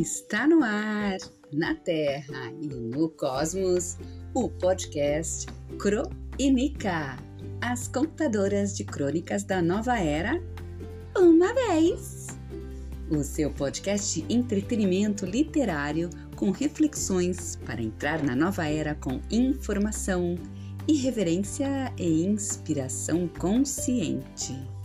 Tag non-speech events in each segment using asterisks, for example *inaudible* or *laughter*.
Está no ar, na Terra e no Cosmos, o podcast Crônica, as contadoras de crônicas da nova era, uma vez. O seu podcast de entretenimento literário com reflexões para entrar na nova era com informação, irreverência e inspiração consciente.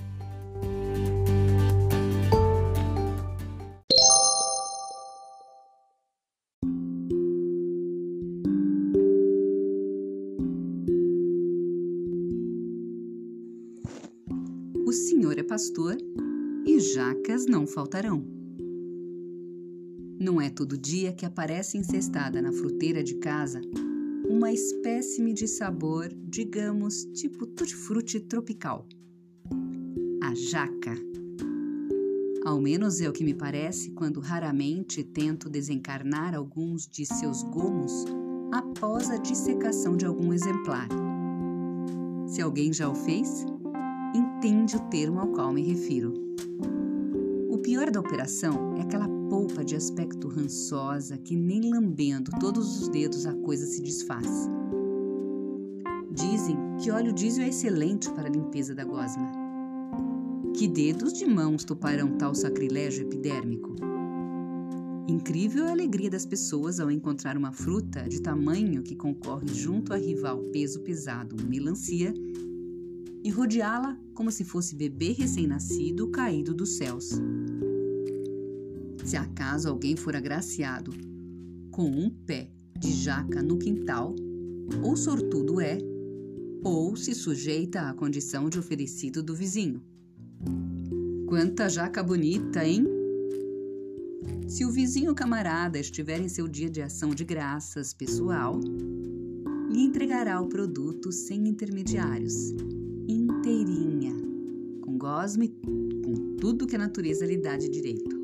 Senhor é pastor e jacas não faltarão. Não é todo dia que aparece encestada na fruteira de casa uma espécime de sabor, digamos, tipo tutti-frutti tropical. A jaca. Ao menos é o que me parece quando raramente tento desencarnar alguns de seus gomos após a dissecação de algum exemplar. Se alguém já o fez, entende o termo ao qual me refiro. O pior da operação é aquela polpa de aspecto rançosa que nem lambendo todos os dedos a coisa se desfaz. Dizem que óleo diesel é excelente para a limpeza da gosma. Que dedos de mãos toparão tal sacrilégio epidérmico? Incrível a alegria das pessoas ao encontrar uma fruta de tamanho que concorre junto à rival peso pesado, melancia, e rodeá-la como se fosse bebê recém-nascido caído dos céus. Se acaso alguém for agraciado com um pé de jaca no quintal, ou sortudo é, ou se sujeita à condição de oferecido do vizinho. Quanta jaca bonita, hein? Se o vizinho camarada estiver em seu dia de ação de graças pessoal, lhe entregará o produto sem intermediários inteirinha, com gosme, com tudo que a natureza lhe dá de direito.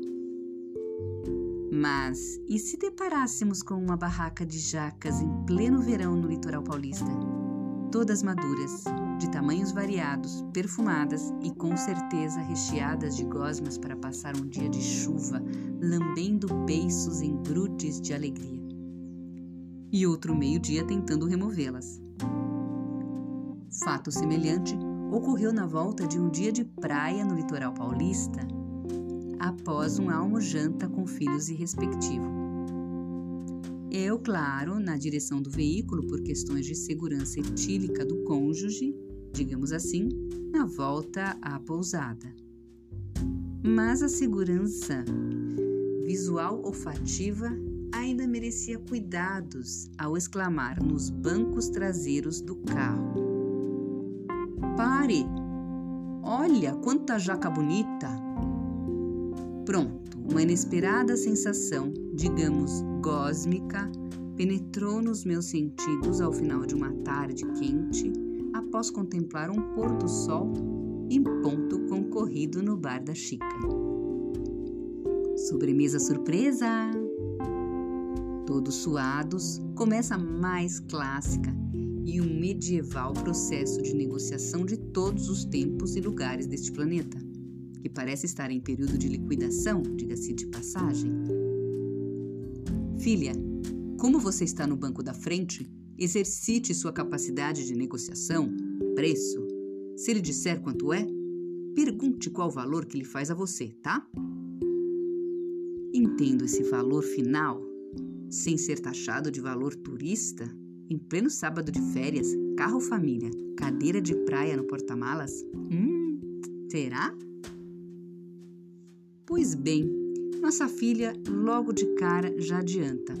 Mas e se deparássemos com uma barraca de jacas em pleno verão no litoral paulista? Todas maduras, de tamanhos variados, perfumadas e com certeza recheadas de gosmas para passar um dia de chuva, lambendo beiços em grudes de alegria. E outro meio-dia tentando removê-las. Fato semelhante ocorreu na volta de um dia de praia no litoral paulista, após um almo-janta com filhos e respectivo. Eu, claro, na direção do veículo por questões de segurança etílica do cônjuge, digamos assim, na volta à pousada. Mas a segurança visual olfativa ainda merecia cuidados ao exclamar nos bancos traseiros do carro Pare! Olha quanta jaca bonita! Pronto, uma inesperada sensação, digamos gósmica, penetrou nos meus sentidos ao final de uma tarde quente, após contemplar um pôr-do-sol em ponto concorrido no bar da Chica. Sobremesa surpresa! Todos suados, começa a mais clássica e um medieval processo de negociação de todos os tempos e lugares deste planeta, que parece estar em período de liquidação, diga-se de passagem. Filha, como você está no banco da frente, exercite sua capacidade de negociação, preço. Se ele disser quanto é, pergunte qual valor que ele faz a você, tá? Entendo esse valor final, sem ser taxado de valor turista, em pleno sábado de férias, carro família, cadeira de praia no porta-malas? Hum, será? Pois bem, nossa filha logo de cara já adianta.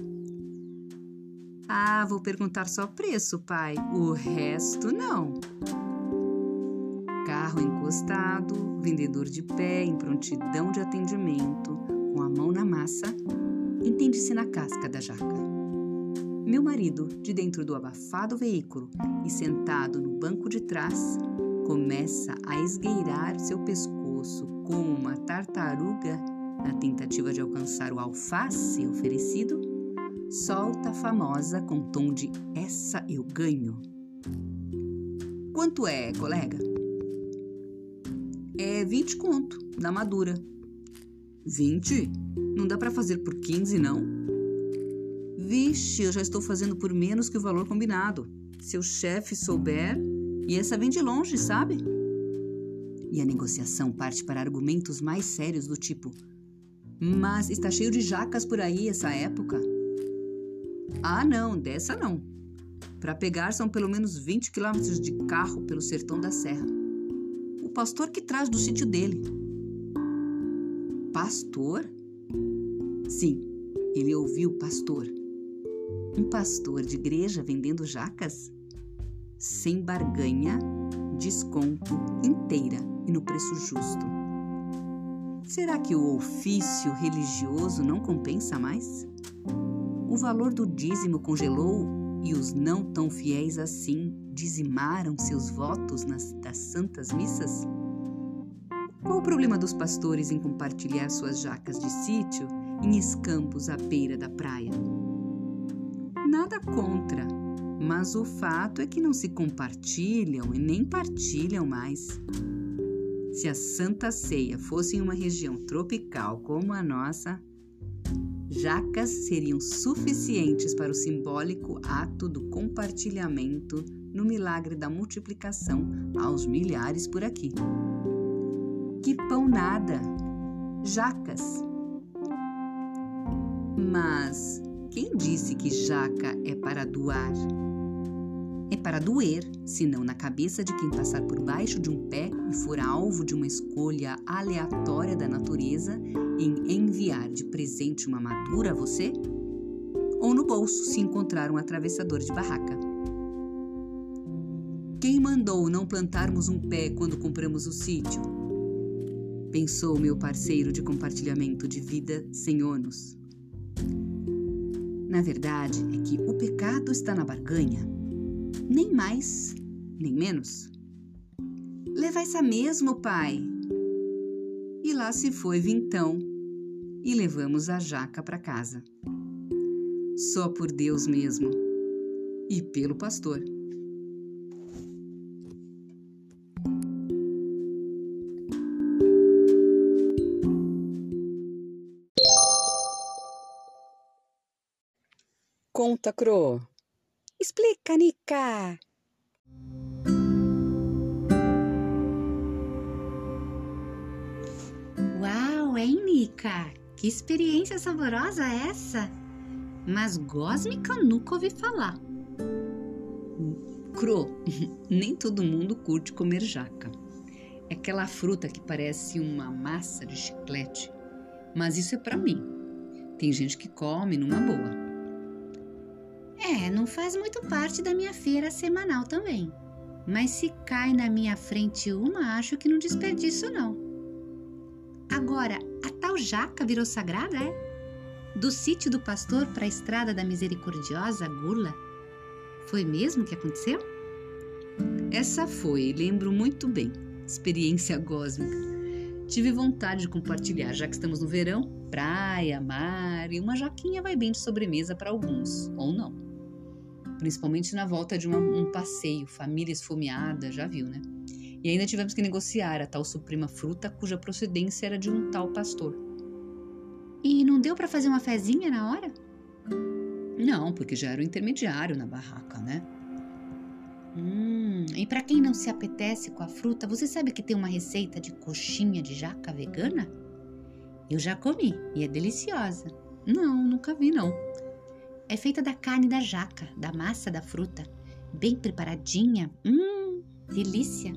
Ah, vou perguntar só preço, pai. O resto não. Carro encostado, vendedor de pé em prontidão de atendimento, com a mão na massa, entende-se na casca da jaca. Meu marido, de dentro do abafado veículo e sentado no banco de trás, começa a esgueirar seu pescoço como uma tartaruga na tentativa de alcançar o alface oferecido, solta a famosa com tom de essa eu ganho. Quanto é, colega? É 20 conto, na madura. 20? Não dá para fazer por 15, não? Vixe, eu já estou fazendo por menos que o valor combinado. Se o chefe souber, e essa vem de longe, sabe? E a negociação parte para argumentos mais sérios do tipo: Mas está cheio de jacas por aí essa época? Ah, não, dessa não. Para pegar são pelo menos 20 quilômetros de carro pelo sertão da serra. O pastor que traz do sítio dele. Pastor? Sim, ele ouviu pastor. Um pastor de igreja vendendo jacas? Sem barganha, desconto inteira e no preço justo. Será que o ofício religioso não compensa mais? O valor do dízimo congelou e os não tão fiéis assim dizimaram seus votos nas das santas missas? Qual o problema dos pastores em compartilhar suas jacas de sítio em escampos à beira da praia? Nada contra, mas o fato é que não se compartilham e nem partilham mais. Se a Santa Ceia fosse em uma região tropical como a nossa, jacas seriam suficientes para o simbólico ato do compartilhamento no milagre da multiplicação aos milhares por aqui. Que pão nada! Jacas! Mas quem disse que jaca é para doar? É para doer, se não na cabeça de quem passar por baixo de um pé e for alvo de uma escolha aleatória da natureza em enviar de presente uma madura a você? Ou no bolso se encontrar um atravessador de barraca? Quem mandou não plantarmos um pé quando compramos o sítio? Pensou meu parceiro de compartilhamento de vida sem ônus. Na verdade, é que o pecado está na barganha nem mais, nem menos. Levai-se mesmo, pai. E lá se foi vintão e levamos a jaca para casa. Só por Deus mesmo e pelo pastor. Conta, Cro. Explica, Nica! Uau, hein, Nica? Que experiência saborosa é essa? Mas gosmica nunca ouvi falar. Cro, *laughs* nem todo mundo curte comer jaca. É aquela fruta que parece uma massa de chiclete. Mas isso é para mim. Tem gente que come numa boa. É, não faz muito parte da minha feira semanal também. Mas se cai na minha frente uma, acho que não desperdiço não. Agora, a tal jaca virou sagrada, é? Do sítio do pastor para a estrada da misericordiosa Gula? Foi mesmo que aconteceu? Essa foi, lembro muito bem. Experiência gósmica. Tive vontade de compartilhar, já que estamos no verão, praia, mar e uma jaquinha vai bem de sobremesa para alguns, ou não principalmente na volta de uma, um passeio, família esfomeada, já viu, né? E ainda tivemos que negociar a tal suprema fruta cuja procedência era de um tal pastor. E não deu para fazer uma fezinha na hora? Não, porque já era o intermediário na barraca, né? Hum, e para quem não se apetece com a fruta, você sabe que tem uma receita de coxinha de jaca vegana? Eu já comi e é deliciosa. Não, nunca vi não. É feita da carne da jaca, da massa da fruta, bem preparadinha. Hum, delícia!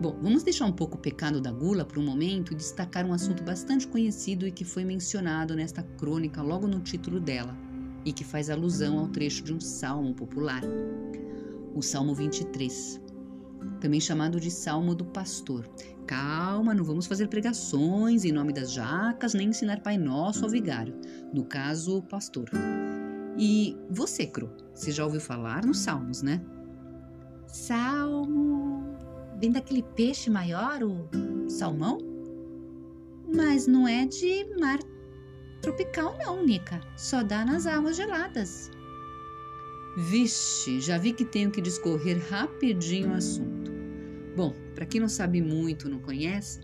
Bom, vamos deixar um pouco o pecado da gula por um momento e destacar um assunto bastante conhecido e que foi mencionado nesta crônica logo no título dela, e que faz alusão ao trecho de um salmo popular, o Salmo 23, também chamado de Salmo do Pastor. Calma, não vamos fazer pregações em nome das jacas, nem ensinar Pai Nosso ao vigário, no caso, o pastor. E você, Cro, você já ouviu falar nos Salmos, né? Salmo. Vem daquele peixe maior, o salmão? Mas não é de mar tropical, não, Nica. Só dá nas águas geladas. Vixe, já vi que tenho que discorrer rapidinho o assunto. Bom, para quem não sabe muito, não conhece,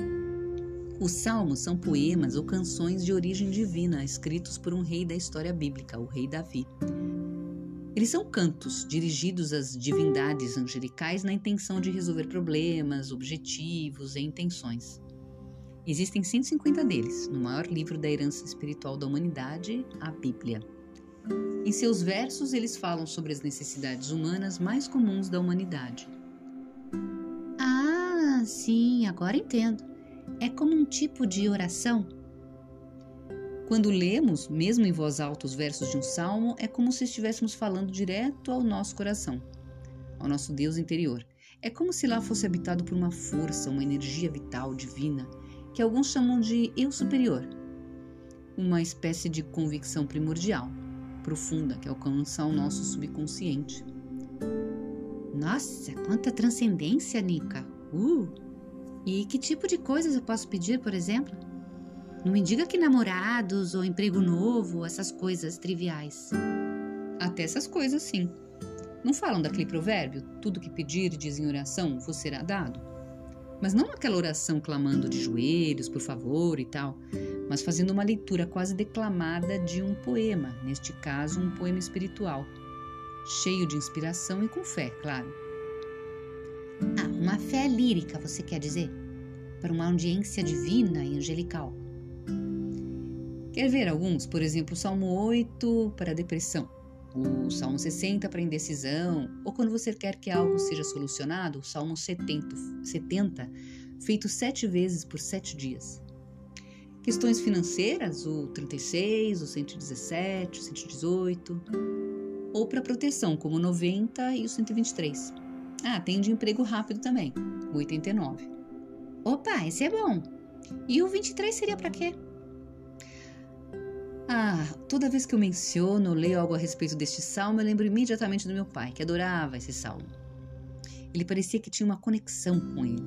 Os salmos são poemas ou canções de origem divina escritos por um rei da história bíblica, o rei Davi. Eles são cantos dirigidos às divindades angelicais na intenção de resolver problemas, objetivos e intenções. Existem 150 deles no maior livro da herança espiritual da humanidade, a Bíblia. Em seus versos, eles falam sobre as necessidades humanas mais comuns da humanidade. Ah, sim, agora entendo. É como um tipo de oração? Quando lemos, mesmo em voz alta, os versos de um salmo, é como se estivéssemos falando direto ao nosso coração, ao nosso Deus interior. É como se lá fosse habitado por uma força, uma energia vital, divina, que alguns chamam de eu superior, uma espécie de convicção primordial, profunda, que alcança o nosso subconsciente. Nossa, quanta transcendência, Nika! Uh! E que tipo de coisas eu posso pedir, por exemplo? Não me diga que namorados ou emprego novo, essas coisas triviais. Até essas coisas, sim. Não falam daquele provérbio? Tudo que pedir diz em oração, vos será dado? Mas não aquela oração clamando de joelhos, por favor e tal, mas fazendo uma leitura quase declamada de um poema, neste caso, um poema espiritual, cheio de inspiração e com fé, claro. Uma fé lírica, você quer dizer? Para uma audiência divina e angelical. Quer ver alguns? Por exemplo, o Salmo 8 para depressão o Salmo 60 para indecisão, ou quando você quer que algo seja solucionado, o Salmo 70, 70 feito sete vezes por sete dias. Questões financeiras, o 36, o 117, o 118, ou para proteção, como o 90 e o 123. Ah, tem de emprego rápido também, o 89. Opa, esse é bom. E o 23 seria para quê? Ah, toda vez que eu menciono, leio algo a respeito deste salmo, eu lembro imediatamente do meu pai, que adorava esse salmo. Ele parecia que tinha uma conexão com ele.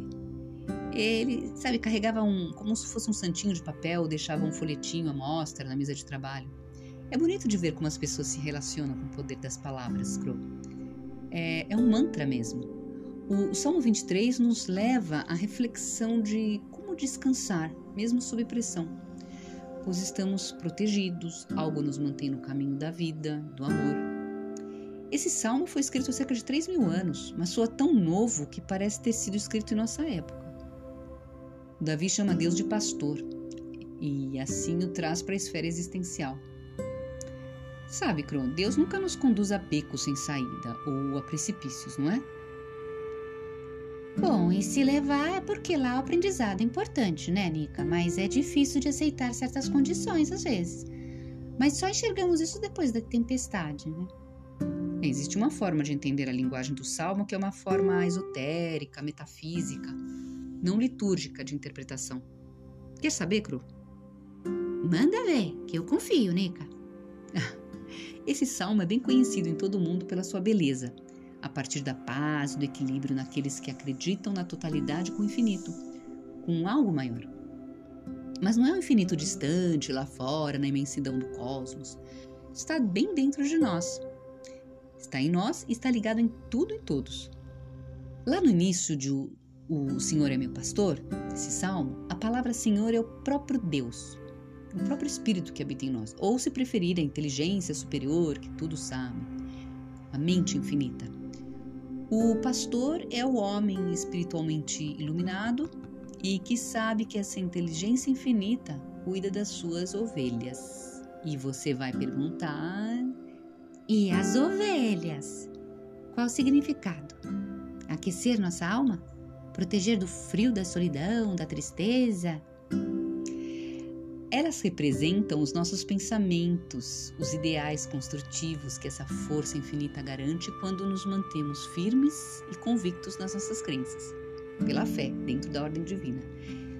Ele, sabe, carregava um, como se fosse um santinho de papel, deixava um folhetinho à mostra na mesa de trabalho. É bonito de ver como as pessoas se relacionam com o poder das palavras, Crow. É, é um mantra mesmo. O, Salmo 23 nos leva à reflexão de como descansar, mesmo sob pressão pois estamos protegidos, algo nos mantém no caminho da vida, do amor. Esse salmo foi escrito há cerca de 3 mil anos, mas soa tão novo que parece ter sido escrito em nossa época. Davi chama Deus de pastor e assim o traz para a esfera existencial. Sabe, Cron, Deus nunca nos conduz a becos sem saída ou a precipícios, não é? Bom, e se levar é porque lá o aprendizado é importante, né, Nica? Mas é difícil de aceitar certas condições às vezes. Mas só enxergamos isso depois da tempestade, né? Existe uma forma de entender a linguagem do salmo que é uma forma esotérica, metafísica, não litúrgica de interpretação. Quer saber, Cru? Manda ver, que eu confio, Nica. Esse salmo é bem conhecido em todo o mundo pela sua beleza a partir da paz, do equilíbrio naqueles que acreditam na totalidade com o infinito, com algo maior. Mas não é um infinito distante, lá fora, na imensidão do cosmos. Está bem dentro de nós. Está em nós e está ligado em tudo e todos. Lá no início de O, Senhor é meu pastor, esse salmo, a palavra Senhor é o próprio Deus, o próprio Espírito que habita em nós. Ou, se preferir, a inteligência superior que tudo sabe, a mente infinita. O pastor é o homem espiritualmente iluminado e que sabe que essa inteligência infinita cuida das suas ovelhas. E você vai perguntar: e as ovelhas? Qual o significado? Aquecer nossa alma? Proteger do frio da solidão, da tristeza? Elas representam os nossos pensamentos, os ideais construtivos que essa força infinita garante quando nos mantemos firmes e convictos nas nossas crenças, pela fé, dentro da ordem divina.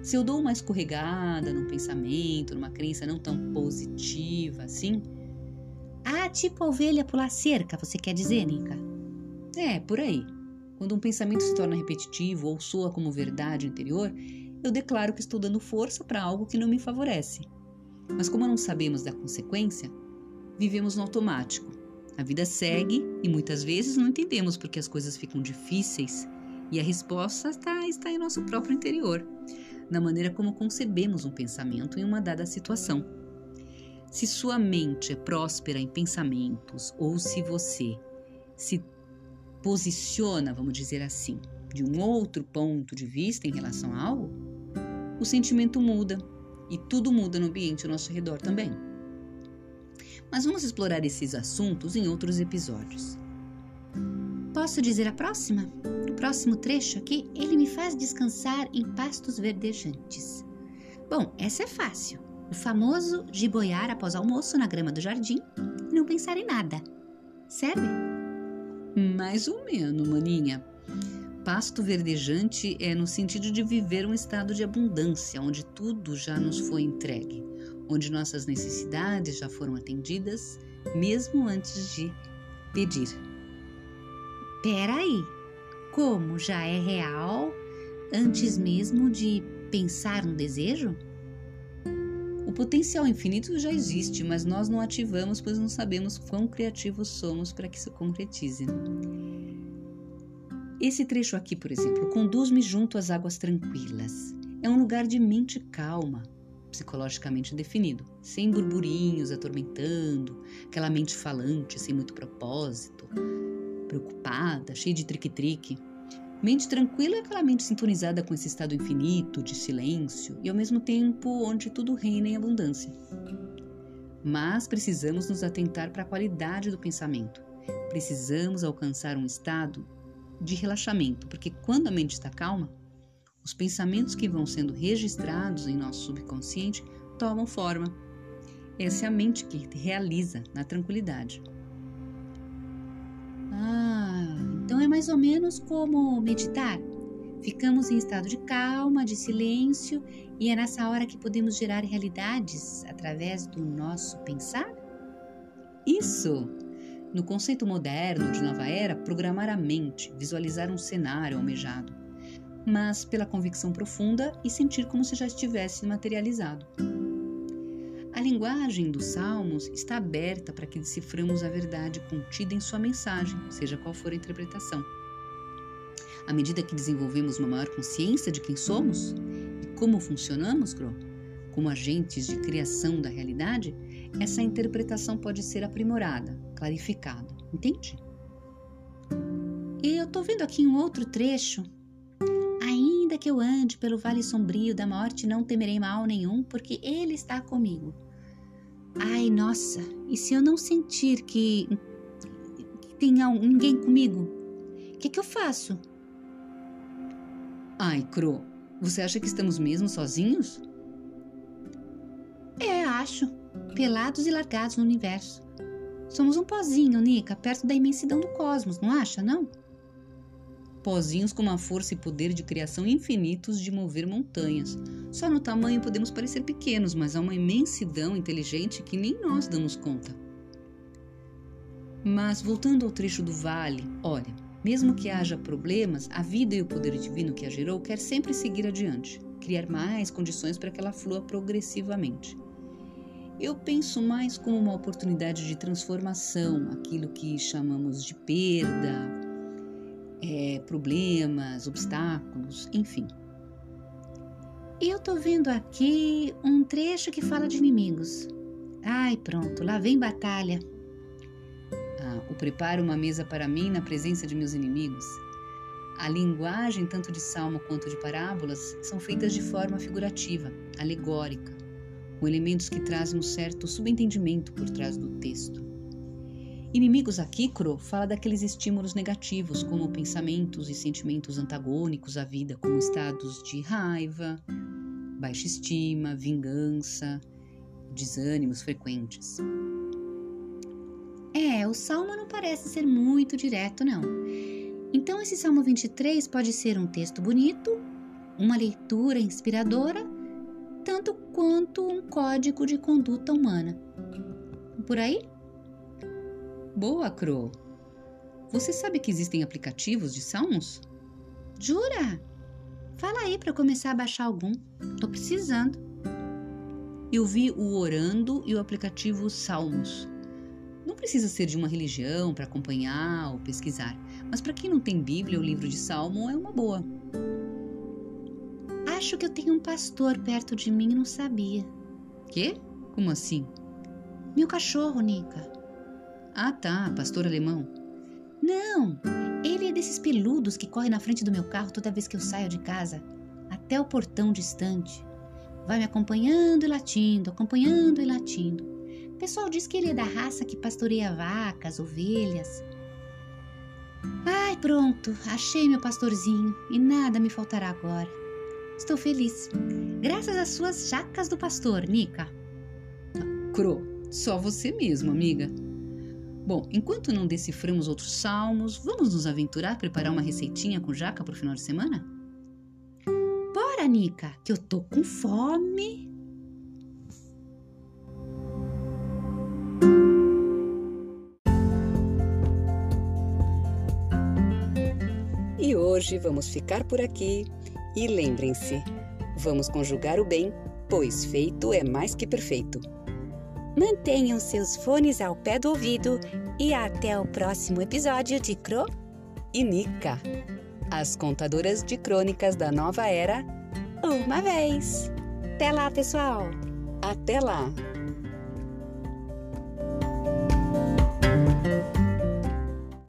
Se eu dou uma escorregada num pensamento, numa crença não tão positiva assim. Ah, tipo a ovelha pular cerca, você quer dizer, Nica? É, por aí. Quando um pensamento se torna repetitivo ou soa como verdade interior, eu declaro que estou dando força para algo que não me favorece. Mas como não sabemos da consequência, vivemos no automático. A vida segue e muitas vezes não entendemos porque as coisas ficam difíceis e a resposta está, está em nosso próprio interior. na maneira como concebemos um pensamento em uma dada situação. Se sua mente é próspera em pensamentos ou se você se posiciona, vamos dizer assim, de um outro ponto de vista em relação a algo, o sentimento muda e tudo muda no ambiente ao nosso redor também. Mas vamos explorar esses assuntos em outros episódios. Posso dizer a próxima? O próximo trecho aqui, ele me faz descansar em pastos verdejantes. Bom, essa é fácil. O famoso de boiar após almoço na grama do jardim e não pensar em nada. Serve? Mais ou menos, maninha. Pasto verdejante é no sentido de viver um estado de abundância, onde tudo já nos foi entregue, onde nossas necessidades já foram atendidas, mesmo antes de pedir. Peraí, como já é real antes mesmo de pensar no desejo? O potencial infinito já existe, mas nós não ativamos, pois não sabemos quão criativos somos para que isso concretize. Esse trecho aqui, por exemplo, conduz-me junto às águas tranquilas. É um lugar de mente calma, psicologicamente definido, sem burburinhos atormentando, aquela mente falante sem muito propósito, preocupada, cheia de trique-trique. Mente tranquila é aquela mente sintonizada com esse estado infinito de silêncio e ao mesmo tempo onde tudo reina em abundância. Mas precisamos nos atentar para a qualidade do pensamento. Precisamos alcançar um estado de relaxamento, porque quando a mente está calma, os pensamentos que vão sendo registrados em nosso subconsciente tomam forma. Essa é a mente que realiza na tranquilidade. Ah, então é mais ou menos como meditar. Ficamos em estado de calma, de silêncio, e é nessa hora que podemos gerar realidades através do nosso pensar? Isso! No conceito moderno de nova era, programar a mente, visualizar um cenário almejado, mas pela convicção profunda e sentir como se já estivesse materializado. A linguagem dos Salmos está aberta para que deciframos a verdade contida em sua mensagem, seja qual for a interpretação. À medida que desenvolvemos uma maior consciência de quem somos e como funcionamos, como agentes de criação da realidade, essa interpretação pode ser aprimorada, clarificada, entende? E eu estou vendo aqui um outro trecho Ainda que eu ande pelo vale sombrio da morte, não temerei mal nenhum, porque Ele está comigo. Ai, nossa, e se eu não sentir que, que tem ninguém comigo? O que, que eu faço? Ai, Cro, você acha que estamos mesmo sozinhos? É, acho. Pelados e largados no universo. Somos um pozinho, Nica, perto da imensidão do cosmos, não acha, não? pozinhos com uma força e poder de criação infinitos de mover montanhas. Só no tamanho podemos parecer pequenos, mas há uma imensidão inteligente que nem nós damos conta. Mas voltando ao trecho do vale, olha, mesmo que haja problemas, a vida e o poder divino que a gerou quer sempre seguir adiante, criar mais condições para que ela flua progressivamente. Eu penso mais como uma oportunidade de transformação, aquilo que chamamos de perda, é, problemas, obstáculos, enfim. E eu tô vendo aqui um trecho que fala de inimigos. Ai, pronto, lá vem batalha. Ah, o preparo uma mesa para mim na presença de meus inimigos. A linguagem, tanto de salmo quanto de parábolas, são feitas de forma figurativa, alegórica, com elementos que trazem um certo subentendimento por trás do texto. Inimigos aqui, Cro, fala daqueles estímulos negativos, como pensamentos e sentimentos antagônicos à vida, como estados de raiva, baixa estima, vingança, desânimos frequentes. É, o salmo não parece ser muito direto, não. Então, esse salmo 23 pode ser um texto bonito, uma leitura inspiradora, tanto quanto um código de conduta humana. Por aí? Boa, Cro. Você sabe que existem aplicativos de salmos? Jura? Fala aí para começar a baixar algum. Tô precisando. Eu vi o Orando e o aplicativo Salmos. Não precisa ser de uma religião para acompanhar ou pesquisar, mas para quem não tem Bíblia ou livro de Salmo é uma boa. Acho que eu tenho um pastor perto de mim e não sabia. Quê? Como assim? Meu cachorro, Nica. Ah, tá, pastor alemão. Não, ele é desses peludos que corre na frente do meu carro toda vez que eu saio de casa, até o portão distante. Vai me acompanhando e latindo, acompanhando e latindo. O pessoal diz que ele é da raça que pastoreia vacas, ovelhas. Ai, pronto, achei meu pastorzinho e nada me faltará agora. Estou feliz. Graças às suas jacas do pastor, Nica. Cro, só você mesmo, amiga. Bom, enquanto não deciframos outros salmos, vamos nos aventurar a preparar uma receitinha com jaca para o final de semana? Bora, Nica, que eu tô com fome. E hoje vamos ficar por aqui. E lembrem-se, vamos conjugar o bem, pois feito é mais que perfeito. Mantenham seus fones ao pé do ouvido e até o próximo episódio de Cro e Nica, as contadoras de crônicas da nova era, uma vez. Até lá, pessoal! Até lá!